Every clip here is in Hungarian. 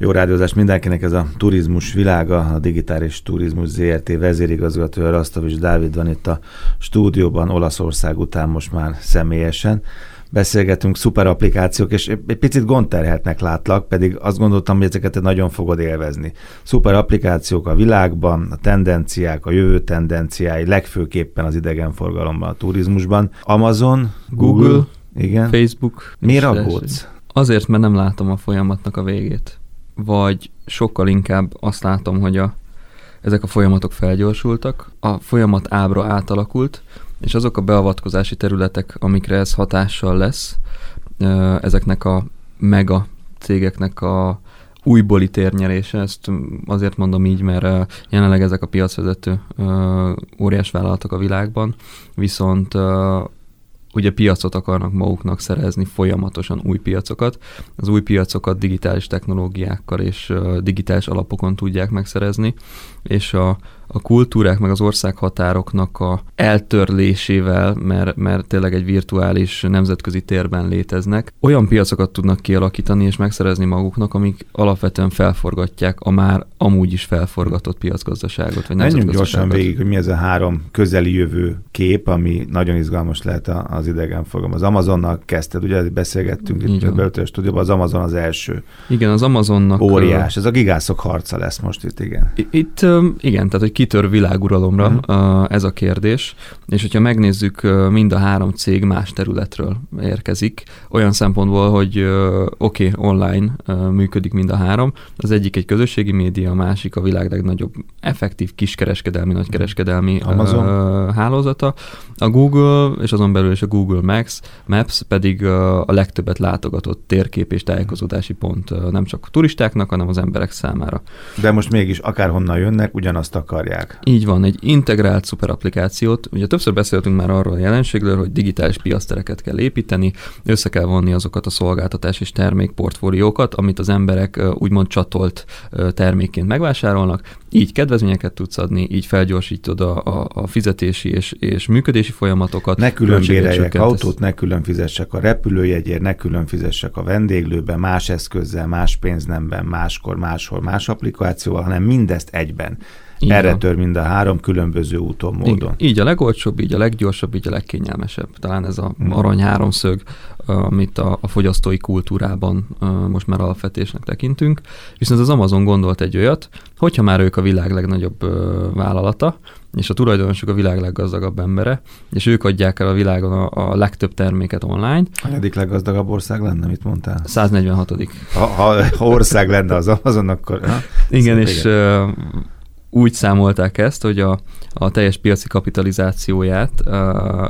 Jó rádiózás mindenkinek, ez a turizmus világa, a digitális turizmus ZRT vezérigazgatója Rasztovics Dávid van itt a stúdióban, Olaszország után most már személyesen. Beszélgetünk szuper applikációk, és egy picit gondterhetnek látlak, pedig azt gondoltam, hogy ezeket nagyon fogod élvezni. Szuper applikációk a világban, a tendenciák, a jövő tendenciái, legfőképpen az idegenforgalomban, a turizmusban. Amazon, Google, Google igen. Facebook. Miért aggódsz? Azért, mert nem látom a folyamatnak a végét vagy sokkal inkább azt látom, hogy a, ezek a folyamatok felgyorsultak, a folyamat ábra átalakult, és azok a beavatkozási területek, amikre ez hatással lesz, ezeknek a mega cégeknek a újbóli térnyerése, ezt azért mondom így, mert jelenleg ezek a piacvezető óriás vállalatok a világban, viszont ugye piacot akarnak maguknak szerezni, folyamatosan új piacokat. Az új piacokat digitális technológiákkal és digitális alapokon tudják megszerezni, és a, a kultúrák meg az országhatároknak a eltörlésével, mert, mert tényleg egy virtuális nemzetközi térben léteznek, olyan piacokat tudnak kialakítani és megszerezni maguknak, amik alapvetően felforgatják a már amúgy is felforgatott piacgazdaságot. Vagy Menjünk gyorsan végig, hogy mi ez a három közeli jövő kép, ami nagyon izgalmas lehet az idegenforgalom. Az Amazonnal kezdted, ugye beszélgettünk Így itt a stúdióban, az Amazon az első. Igen, az Amazonnak... Óriás, ez a gigászok harca lesz most itt, igen. Itt igen, tehát hogy kitör világuralomra uh-huh. ez a kérdés, és hogyha megnézzük, mind a három cég más területről érkezik, olyan szempontból, hogy oké, okay, online működik mind a három, az egyik egy közösségi média, a másik a világ legnagyobb effektív kiskereskedelmi, nagykereskedelmi Amazon. hálózata, a Google, és azon belül is a Google Maps, Maps pedig a legtöbbet látogatott térkép és tájékozódási pont nem csak a turistáknak, hanem az emberek számára. De most mégis akárhonnan jönnek, ugyanazt akarják. Így van, egy integrált szuper applikációt. Ugye többször beszéltünk már arról a jelenségről, hogy digitális piasztereket kell építeni, össze kell vonni azokat a szolgáltatás és termékportfóliókat, amit az emberek úgymond csatolt termékként megvásárolnak, így kedvezményeket tudsz adni, így felgyorsítod a, a, a fizetési és, és működési folyamatokat. Ne külön béreljek autót, ne külön fizessek a repülőjegyért, ne külön fizessek a vendéglőben, más eszközzel, más pénznemben, máskor, máshol, más applikációval, hanem mindezt egyben. Így Erre van. tör mind a három különböző úton, módon. Igen. Így a legolcsóbb, így a leggyorsabb, így a legkényelmesebb. Talán ez a hmm. arany háromszög, amit a, a fogyasztói kultúrában most már alapvetésnek tekintünk. Viszont az Amazon gondolt egy olyat, hogyha már ők a világ legnagyobb vállalata, és a tulajdonosok a világ leggazdagabb embere, és ők adják el a világon a, a legtöbb terméket online. Hanyadik leggazdagabb ország lenne, mit mondtál? 146. Ha, ha ország lenne az Amazon, akkor... Ha? Igen, és igen úgy számolták ezt, hogy a, a teljes piaci kapitalizációját uh,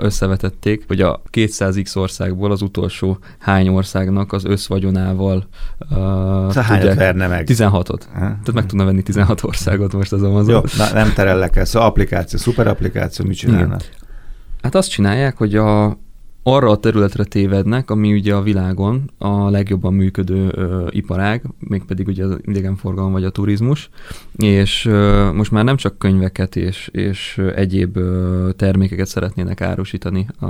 összevetették, hogy a 200x országból az utolsó hány országnak az összvagyonával uh, szóval hányat verne meg? 16-ot. Ha? Tehát meg tudna venni 16 országot most az Amazon. Jó, na, nem terellek el. Szóval applikáció, szuper applikáció, mit csinálnak? Hát azt csinálják, hogy a, arra a területre tévednek, ami ugye a világon a legjobban működő ö, iparág, mégpedig ugye az idegenforgalom vagy a turizmus, és ö, most már nem csak könyveket és, és egyéb ö, termékeket szeretnének árusítani a,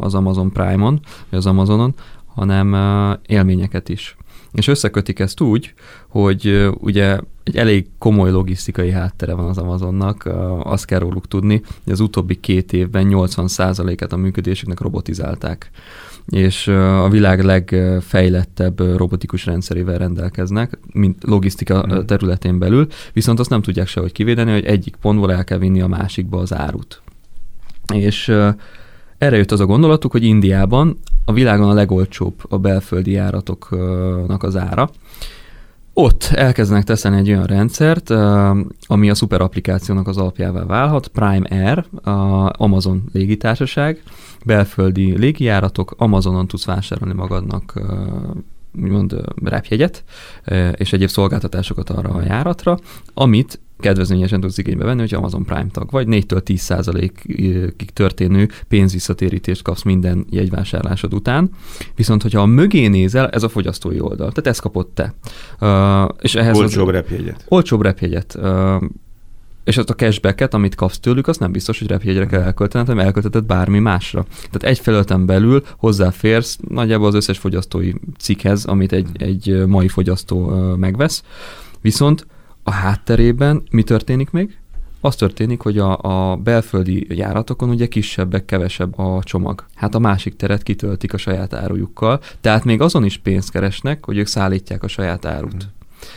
az Amazon Prime-on, vagy az Amazonon, hanem ö, élményeket is. És összekötik ezt úgy, hogy ugye egy elég komoly logisztikai háttere van az Amazonnak, azt kell róluk tudni, hogy az utóbbi két évben 80%-et a működésüknek robotizálták és a világ legfejlettebb robotikus rendszerével rendelkeznek, mint logisztika mm. területén belül, viszont azt nem tudják sehogy kivédeni, hogy egyik pontból el kell vinni a másikba az árut. És erre jött az a gondolatuk, hogy Indiában a világon a legolcsóbb a belföldi járatoknak az ára, ott elkezdenek teszeni egy olyan rendszert, ami a szuper applikációnak az alapjává válhat, Prime Air, a Amazon légitársaság, belföldi légijáratok, Amazonon tudsz vásárolni magadnak úgymond repjegyet, és egyéb szolgáltatásokat arra a járatra, amit kedvezményesen tudsz igénybe venni, hogy Amazon Prime tag vagy, 4-től 10%-ig történő pénzvisszatérítést kapsz minden jegyvásárlásod után. Viszont, hogyha a mögé nézel, ez a fogyasztói oldal. Tehát ezt kapott te. Uh, és ehhez olcsóbb az, repjegyet. Olcsóbb repjegyet. Uh, és azt a cashbacket, amit kapsz tőlük, azt nem biztos, hogy repjegyre kell elköltened, hanem elkölteted bármi másra. Tehát egy felületen belül hozzáférsz nagyjából az összes fogyasztói cikkhez, amit egy, egy mai fogyasztó megvesz. Viszont a hátterében mi történik még? Az történik, hogy a, a belföldi járatokon ugye kisebbek, kevesebb a csomag. Hát a másik teret kitöltik a saját árujukkal, tehát még azon is pénzt keresnek, hogy ők szállítják a saját árut.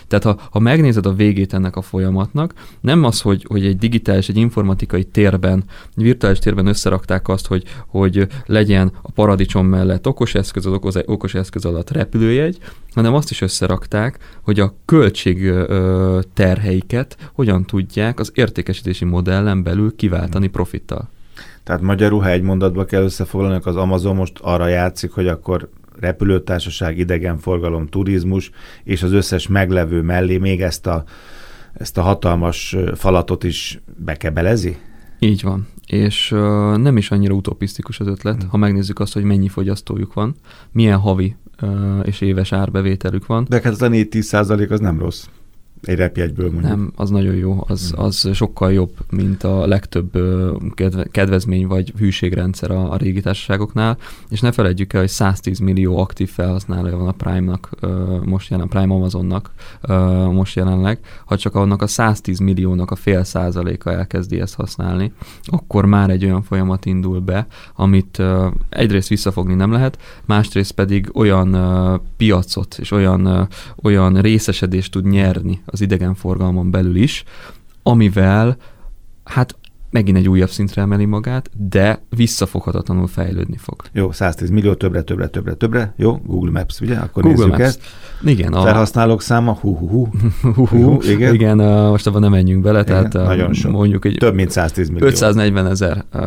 Tehát ha, ha megnézed a végét ennek a folyamatnak, nem az, hogy, hogy egy digitális, egy informatikai térben, egy virtuális térben összerakták azt, hogy, hogy legyen a paradicsom mellett okos eszköz, az okos, okos eszköz alatt repülőjegy, hanem azt is összerakták, hogy a költség terheiket hogyan tudják az értékesítési modellen belül kiváltani profittal. Tehát magyarul, ha egy mondatba kell összefoglalni, az Amazon most arra játszik, hogy akkor repülőtársaság, idegenforgalom, turizmus, és az összes meglevő mellé még ezt a, ezt a hatalmas falatot is bekebelezi? Így van. És uh, nem is annyira utopisztikus az ötlet, hmm. ha megnézzük azt, hogy mennyi fogyasztójuk van, milyen havi uh, és éves árbevételük van. De hát az a 4-10 az nem rossz egy repjegyből mondjuk. Nem, az nagyon jó, az, hmm. az sokkal jobb, mint a legtöbb kedvezmény vagy hűségrendszer a, a régi társaságoknál, és ne felejtjük el, hogy 110 millió aktív felhasználója van a Prime-nak, most jelen, Prime Amazonnak most jelenleg, ha csak annak a 110 milliónak a fél százaléka elkezdi ezt használni, akkor már egy olyan folyamat indul be, amit egyrészt visszafogni nem lehet, másrészt pedig olyan piacot és olyan, olyan részesedést tud nyerni az idegenforgalmon belül is, amivel hát megint egy újabb szintre emeli magát, de visszafoghatatlanul fejlődni fog. Jó, 110 millió, többre, többre, többre, többre. Jó, Google Maps, ugye? Akkor Google nézzük Maps. ezt. Igen. A... Felhasználók száma, hú, hú, hú. hú, hú igen. igen, uh, most abban nem menjünk bele, igen, tehát nagyon sok. mondjuk egy Több mint 110 millió. 540 ezer uh,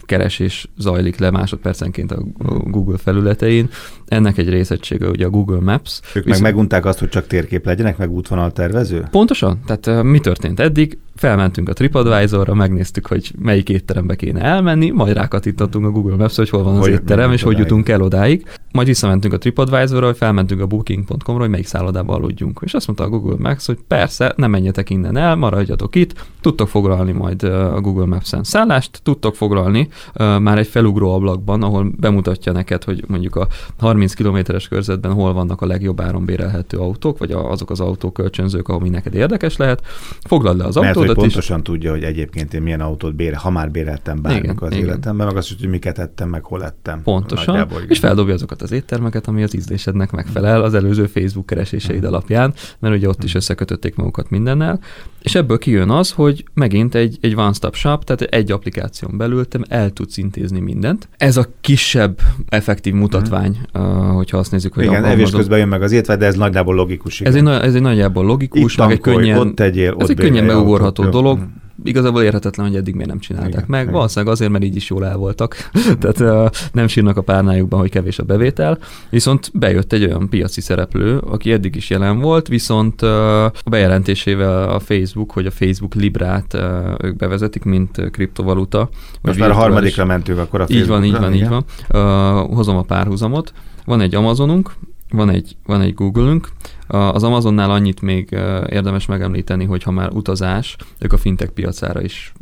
keresés zajlik le másodpercenként a Google felületein. Ennek egy részegysége ugye a Google Maps. Ők Viszont... meg megunták azt, hogy csak térkép legyenek, meg útvonal tervező? Pontosan. Tehát uh, mi történt eddig? felmentünk a TripAdvisor-ra, megnéztük, hogy melyik étterembe kéne elmenni, majd rákatítottunk a Google Maps, hogy hol van az hogy étterem, és hogy jutunk el odáig. Majd visszamentünk a TripAdvisor-ra, hogy felmentünk a Booking.com-ra, hogy melyik szállodába aludjunk. És azt mondta a Google Maps, hogy persze, nem menjetek innen el, maradjatok itt, tudtok foglalni majd a Google Maps-en szállást, tudtok foglalni már egy felugró ablakban, ahol bemutatja neked, hogy mondjuk a 30 kilométeres körzetben hol vannak a legjobb áron bérelhető autók, vagy azok az autókölcsönzők, ahol neked érdekes lehet. Foglald le az Mert autódat hogy pontosan is. tudja, hogy egyébként én milyen autót bére, ha már béreltem bármikor az igen. életemben, meg azt, hogy miket ettem, meg hol ettem. Pontosan, és feldobja azokat az éttermeket, ami az ízlésednek megfelel az előző Facebook kereséseid alapján, mert ugye ott is összekötötték magukat mindennel, és ebből kijön az, hogy megint egy, egy one-stop shop, tehát egy applikáción belül te el tudsz intézni mindent. Ez a kisebb effektív mutatvány, uh, hogyha azt nézzük, hogy Igen, evés közben jön meg az étvágy, de ez nagyjából logikus. Igen. Ez egy, ez egy nagyjából logikus, Itt meg egy könnyen, ott tegyél, ott ez egy könnyen megugorható dolog. Igazából érhetetlen, hogy eddig miért nem csinálták igen, meg. Igen. Valószínűleg azért, mert így is jól el voltak. Tehát nem sírnak a párnájukban, hogy kevés a bevétel. Viszont bejött egy olyan piaci szereplő, aki eddig is jelen volt, viszont a bejelentésével a Facebook, hogy a Facebook Librát ők bevezetik, mint kriptovaluta. Most már a harmadikra mentünk akkor a Facebookra. Így van, így van, így van. Hozom a párhuzamot. Van egy Amazonunk, van egy, van egy Google-ünk. Az Amazonnál annyit még érdemes megemlíteni, hogy ha már utazás, ők a fintech piacára is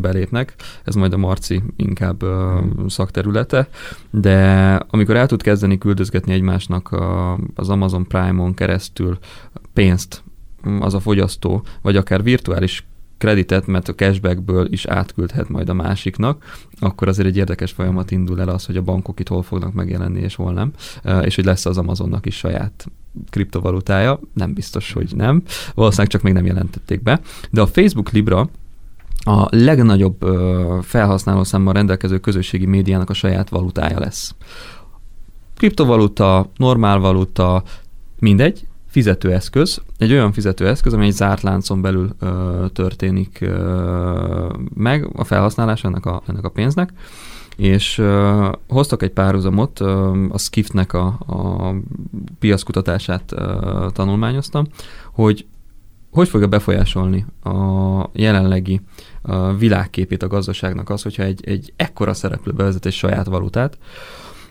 belépnek. Ez majd a Marci inkább szakterülete. De amikor el tud kezdeni küldözgetni egymásnak az Amazon Prime-on keresztül pénzt az a fogyasztó, vagy akár virtuális kreditet, mert a cashbackből is átküldhet majd a másiknak, akkor azért egy érdekes folyamat indul el az, hogy a bankok itt hol fognak megjelenni, és hol nem, és hogy lesz az Amazonnak is saját kriptovalutája, nem biztos, hogy nem, valószínűleg csak még nem jelentették be, de a Facebook Libra a legnagyobb felhasználó számmal rendelkező közösségi médiának a saját valutája lesz. Kriptovaluta, normál valuta, mindegy, fizetőeszköz, egy olyan fizetőeszköz, amely egy zárt láncon belül ö, történik ö, meg a felhasználás ennek a, ennek a pénznek, és ö, hoztak egy párhuzamot, ö, a Skiftnek a, a piaszkutatását ö, tanulmányoztam, hogy hogy fogja befolyásolni a jelenlegi a világképét a gazdaságnak az, hogyha egy, egy ekkora szereplő bevezet egy saját valutát,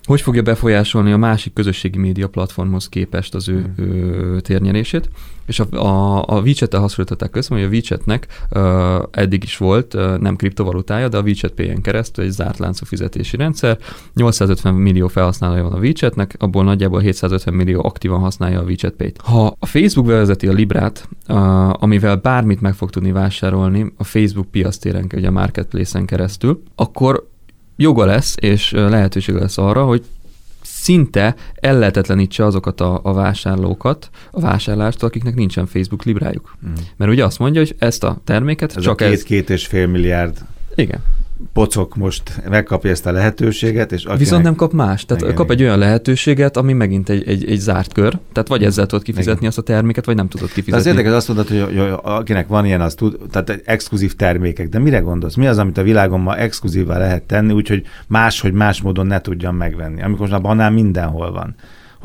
hogy fogja befolyásolni a másik közösségi média platformhoz képest az ő, hmm. ő térnyerését. És a, a, a WeChat-tel hasonlították össze, hogy a WeChat-nek uh, eddig is volt uh, nem kriptovalutája, de a WeChat Pay-en keresztül egy zárt láncú fizetési rendszer. 850 millió felhasználója van a WeChat-nek, abból nagyjából 750 millió aktívan használja a WeChat Pay-t. Ha a Facebook bevezeti a Librát, uh, amivel bármit meg fog tudni vásárolni a Facebook piasztéren, ugye a marketplace-en keresztül, akkor joga lesz, és lehetősége lesz arra, hogy szinte ellehetetlenítse azokat a, a vásárlókat, a vásárlást, akiknek nincsen Facebook librájuk. Mm. Mert ugye azt mondja, hogy ezt a terméket ez csak a két, ez... két és fél milliárd igen pocok most megkapja ezt a lehetőséget. És akinek... Viszont nem kap más. Tehát igen, kap egy olyan lehetőséget, ami megint egy, egy, egy zárt kör. Tehát vagy ezzel tudod kifizetni igen. azt a terméket, vagy nem tudod kifizetni. Tehát az érdekes azt mondod, hogy, hogy akinek van ilyen, az tud, tehát exkluzív termékek. De mire gondolsz? Mi az, amit a világon ma exkluzívvá lehet tenni, úgyhogy máshogy más módon ne tudjam megvenni? Amikor most a banán mindenhol van.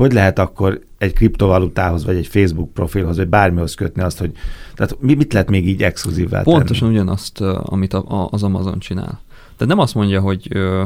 Hogy lehet akkor egy kriptovalutához, vagy egy Facebook profilhoz, vagy bármihoz kötni azt, hogy tehát mit lehet még így exkluzívvá Pontosan tenni? ugyanazt, amit az Amazon csinál. Tehát nem azt mondja, hogy ö,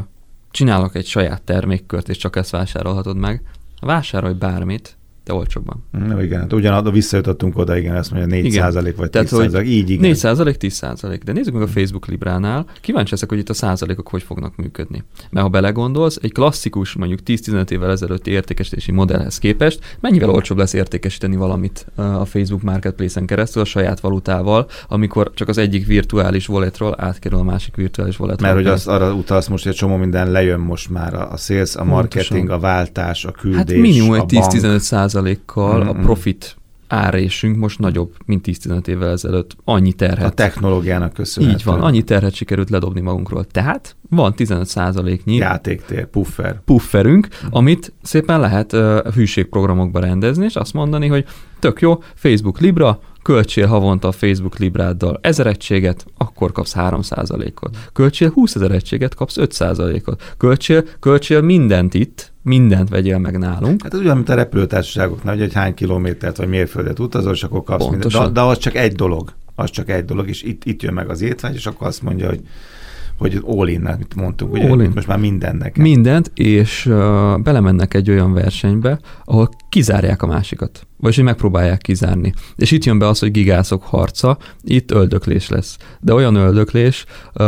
csinálok egy saját termékkört, és csak ezt vásárolhatod meg. Vásárolj bármit, de olcsóbban. No, igen, hát ugyanaz, visszajutottunk oda, igen, ezt mondja 4 igen. százalék vagy 10 Tehát, százalék, így igen. 4 százalék, 10 százalék. De nézzük meg a Facebook Libránál, kíváncsi leszek, hogy itt a százalékok hogy fognak működni. Mert ha belegondolsz, egy klasszikus, mondjuk 10-15 évvel ezelőtti értékesítési modellhez képest, mennyivel olcsóbb lesz értékesíteni valamit a Facebook Marketplace-en keresztül a saját valutával, amikor csak az egyik virtuális walletról átkerül a másik virtuális walletról. Mert hogy az, arra utalsz most, hogy egy csomó minden lejön most már a sales, a marketing, Pontosan. a váltás, a küldés, hát minimum egy 10-15 százalékkal mm-hmm. a profit árésünk most nagyobb, mint 10-15 évvel ezelőtt. Annyi terhet. A technológiának köszönhetően. Így van, annyi terhet sikerült ledobni magunkról. Tehát van 15 százaléknyi játéktér, puffer. pufferünk, mm. amit szépen lehet uh, hűségprogramokba rendezni, és azt mondani, hogy tök jó, Facebook Libra, költsél havonta a Facebook Libráddal ezer egységet, akkor kapsz 3%-ot. Költsél 20 ezer egységet, kapsz 5%-ot. Költsél, költsél mindent itt, mindent vegyél meg nálunk. Hát ez olyan, mint a repülőtársaságoknál, hogy hány kilométert vagy mérföldet utazol, és akkor kapsz mindent. De, de az csak egy dolog. Az csak egy dolog, és itt, itt jön meg az étvágy, és akkor azt mondja, hogy hogy all in mit mondtunk, ugye all in. most már mindennek. Mindent, és uh, belemennek egy olyan versenybe, ahol kizárják a másikat. Vagyis, hogy megpróbálják kizárni. És itt jön be az, hogy gigászok harca, itt öldöklés lesz. De olyan öldöklés, uh,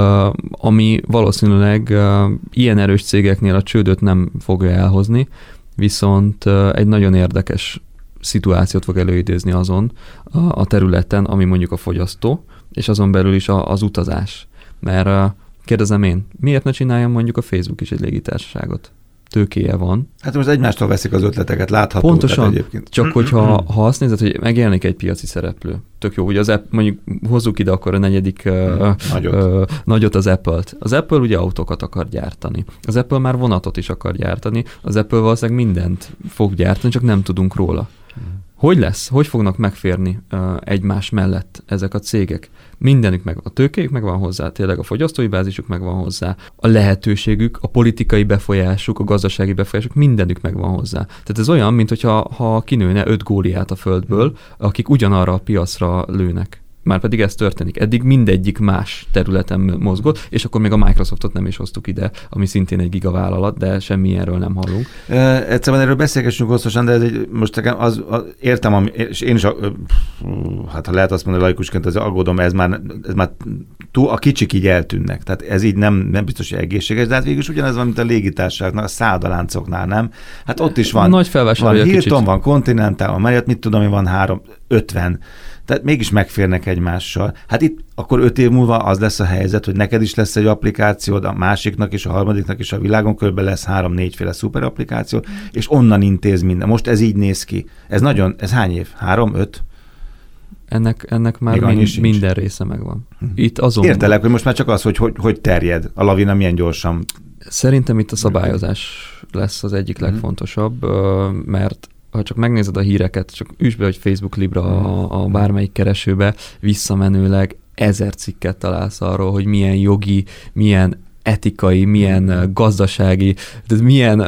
ami valószínűleg uh, ilyen erős cégeknél a csődöt nem fogja elhozni, viszont uh, egy nagyon érdekes szituációt fog előidézni azon a, a területen, ami mondjuk a fogyasztó, és azon belül is a, az utazás. Mert uh, Kérdezem én, miért ne csináljam mondjuk a Facebook is egy légitársaságot? Tőkéje van. Hát most egymástól veszik az ötleteket, látható. Pontosan, egyébként. csak hogyha ha azt nézed, hogy megjelenik egy piaci szereplő, tök jó, hogy az app, mondjuk hozzuk ide akkor a negyedik uh, nagyot. Uh, nagyot az Apple-t. Az Apple ugye autókat akar gyártani. Az Apple már vonatot is akar gyártani, az Apple valószínűleg mindent fog gyártani, csak nem tudunk róla. Hogy lesz? Hogy fognak megférni egymás mellett ezek a cégek? Mindenük meg a tőkéjük meg van hozzá, tényleg a fogyasztói bázisuk meg van hozzá, a lehetőségük, a politikai befolyásuk, a gazdasági befolyásuk, mindenük meg van hozzá. Tehát ez olyan, mint hogyha ha kinőne öt góliát a földből, akik ugyanarra a piacra lőnek. Már pedig ez történik. Eddig mindegyik más területen mozgott, és akkor még a Microsoftot nem is hoztuk ide, ami szintén egy gigavállalat, de semmi erről nem hallunk. E, egyszerűen erről beszélgessünk hosszasan, de ez egy, most nekem az, az, értem, ami, és én is, a, hát ha lehet azt mondani laikusként, az aggódom, ez már, ez már túl, a kicsik így eltűnnek. Tehát ez így nem, nem biztos, hogy egészséges, de hát végül is ugyanez van, mint a légitársaságnál, a száldaláncoknál, nem? Hát ott is van. Nagy van Hilton, kicsit. van Continental, van Marriott, mit tudom, hogy van három, ötven tehát mégis megférnek egymással. Hát itt akkor öt év múlva az lesz a helyzet, hogy neked is lesz egy applikációd, a másiknak is, a harmadiknak is a világon körben lesz három-négyféle szuper applikáció, és onnan intéz minden. Most ez így néz ki. Ez nagyon, ez hány év? Három, öt? Ennek, ennek már mind, minden része megvan. Hm. Itt azon... Értelek, hogy most már csak az, hogy, hogy hogy terjed, a lavina milyen gyorsan. Szerintem itt a szabályozás lesz az egyik legfontosabb, mert ha csak megnézed a híreket, csak üsd be, hogy Facebook Libra a, a bármelyik keresőbe, visszamenőleg ezer cikket találsz arról, hogy milyen jogi, milyen etikai, milyen gazdasági, tehát milyen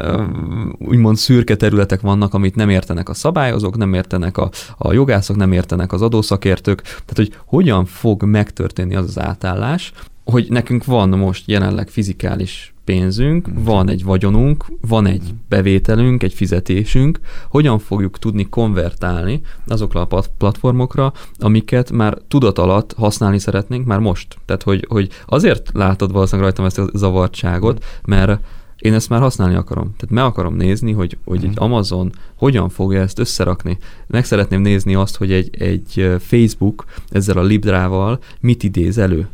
úgymond szürke területek vannak, amit nem értenek a szabályozók, nem értenek a, a jogászok, nem értenek az adószakértők, tehát hogy hogyan fog megtörténni az az átállás, hogy nekünk van most jelenleg fizikális pénzünk, van egy vagyonunk, van egy bevételünk, egy fizetésünk, hogyan fogjuk tudni konvertálni azokra a platformokra, amiket már tudat alatt használni szeretnénk már most. Tehát, hogy, hogy azért látod valószínűleg rajtam ezt a zavartságot, mert én ezt már használni akarom. Tehát meg akarom nézni, hogy, hogy egy mhm. Amazon hogyan fogja ezt összerakni. Meg szeretném nézni azt, hogy egy, egy Facebook ezzel a Librával mit idéz elő.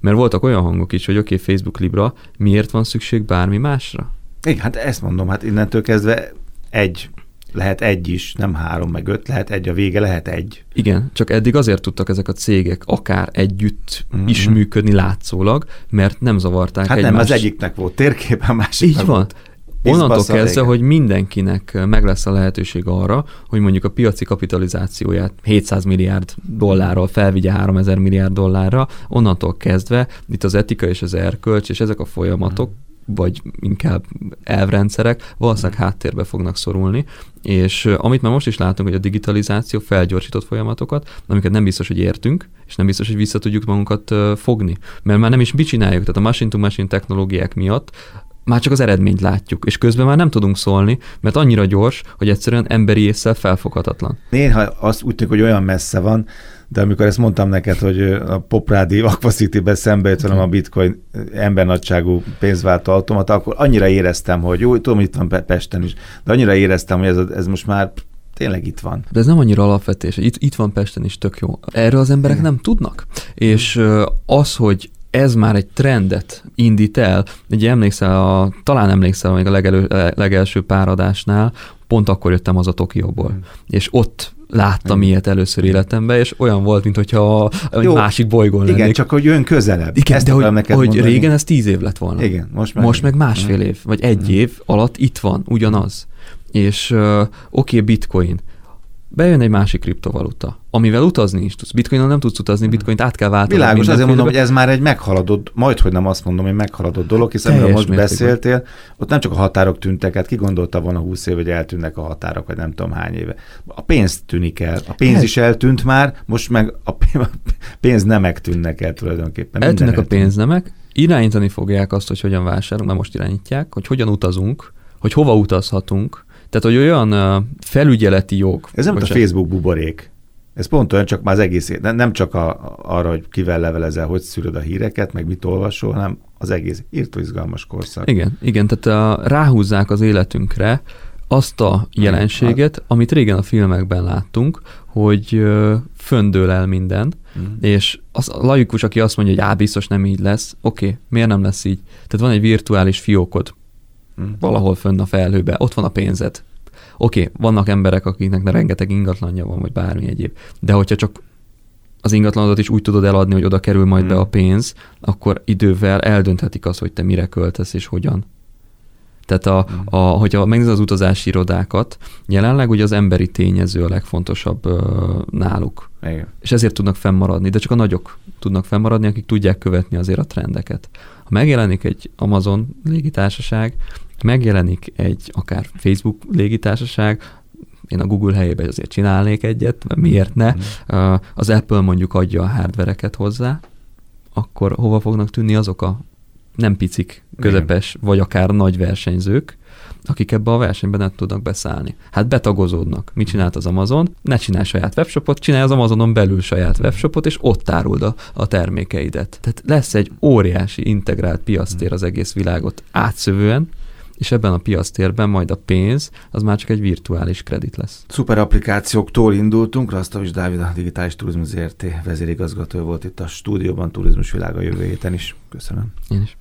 Mert voltak olyan hangok is, hogy oké, okay, Facebook Libra, miért van szükség bármi másra? Igen, hát ezt mondom, hát innentől kezdve egy lehet egy is, nem három, meg öt, lehet egy, a vége lehet egy. Igen, csak eddig azért tudtak ezek a cégek akár együtt mm-hmm. is működni látszólag, mert nem zavarták hát egymást. nem, az egyiknek volt térkép, a másik Így van. Volt. Onnantól kezdve, hogy mindenkinek meg lesz a lehetőség arra, hogy mondjuk a piaci kapitalizációját 700 milliárd dollárral felvigye 3000 milliárd dollárra, onnantól kezdve itt az etika és az erkölcs és ezek a folyamatok vagy inkább elvrendszerek valószínűleg háttérbe fognak szorulni, és amit már most is látunk, hogy a digitalizáció felgyorsított folyamatokat, amiket nem biztos, hogy értünk, és nem biztos, hogy vissza tudjuk magunkat fogni. Mert már nem is mit csináljuk, tehát a machine-to-machine technológiák miatt már csak az eredményt látjuk, és közben már nem tudunk szólni, mert annyira gyors, hogy egyszerűen emberi észre felfoghatatlan. Néha azt úgy tűnik, hogy olyan messze van, de amikor ezt mondtam neked, hogy a Poprádi Aquacity-ben szembe jött a bitcoin embernagyságú pénzváltó automata, akkor annyira éreztem, hogy jó, tudom, itt van Pesten is, de annyira éreztem, hogy ez, ez most már tényleg itt van. De ez nem annyira alapvetés, itt, itt van Pesten is tök jó. Erről az emberek nem tudnak. És az, hogy ez már egy trendet indít el. Ugye emlékszel, a, talán emlékszel még a legelő, legelső páradásnál, pont akkor jöttem az a Tokióból. Mm. És ott láttam ilyet először életemben, és olyan volt, mintha egy Jó, másik bolygón lennék. Igen, csak hogy jön közelebb. Igen, Ezt de hogy, hogy mondani. régen ez tíz év lett volna. Igen, most meg, most meg másfél év, vagy egy mm. év alatt itt van, ugyanaz. És uh, oké, okay, bitcoin bejön egy másik kriptovaluta, amivel utazni is tudsz. Bitcoinon nem tudsz utazni, bitcoint át kell váltani. Világos, azért mondom, hogy ez már egy meghaladott, majd hogy nem azt mondom, hogy meghaladott dolog, hiszen amiről most mértékben. beszéltél, ott nem csak a határok tűntek el, ki gondolta volna 20 év, hogy eltűnnek a határok, vagy nem tudom hány éve. A pénz tűnik el. A pénz is eltűnt már, most meg a pénz nemek tűnnek el tulajdonképpen. Eltűnnek a pénznemek, irányítani fogják azt, hogy hogyan vásárolunk, mert most irányítják, hogy hogyan utazunk, hogy hova utazhatunk, tehát, hogy olyan felügyeleti jog. Ez nem a Facebook buborék. Ez pont olyan, csak már az egész, nem csak a, arra, hogy kivel levelezel, hogy szűröd a híreket, meg mit olvasol, hanem az egész írtó izgalmas korszak. Igen, igen, tehát a, ráhúzzák az életünkre azt a jelenséget, amit régen a filmekben láttunk, hogy föndől el minden, mm. és az a laikus, aki azt mondja, hogy á, biztos nem így lesz, oké, okay, miért nem lesz így? Tehát van egy virtuális fiókod, Mm. Valahol fönn a felhőbe, ott van a pénzed. Oké, okay, vannak emberek, akiknek rengeteg ingatlanja van, vagy bármi egyéb, de hogyha csak az ingatlanodat is úgy tudod eladni, hogy oda kerül majd mm. be a pénz, akkor idővel eldönthetik azt, hogy te mire költesz és hogyan. Tehát a, mm. a, hogyha megnézed az utazási irodákat, jelenleg ugye az emberi tényező a legfontosabb ö, náluk. Igen. És ezért tudnak fennmaradni, de csak a nagyok tudnak fennmaradni, akik tudják követni azért a trendeket. Ha megjelenik egy Amazon légitársaság, megjelenik egy akár Facebook légitársaság, én a Google helyében azért csinálnék egyet, mert miért ne? Mm. Az Apple mondjuk adja a hardvereket hozzá, akkor hova fognak tűnni azok a nem picik, közepes, Igen. vagy akár nagy versenyzők, akik ebbe a versenyben nem tudnak beszállni. Hát betagozódnak. Mit csinált az Amazon? Ne csinálj saját webshopot, csinálj az Amazonon belül saját webshopot, és ott áruld a, a termékeidet. Tehát lesz egy óriási integrált piasztér az egész világot átszövően, és ebben a piasztérben majd a pénz, az már csak egy virtuális kredit lesz. Szuper applikációktól indultunk, Rasztavics Dávid, a Digitális Turizmus ZRT vezérigazgató volt itt a stúdióban, Turizmus Világa jövő héten is. Köszönöm. Én is.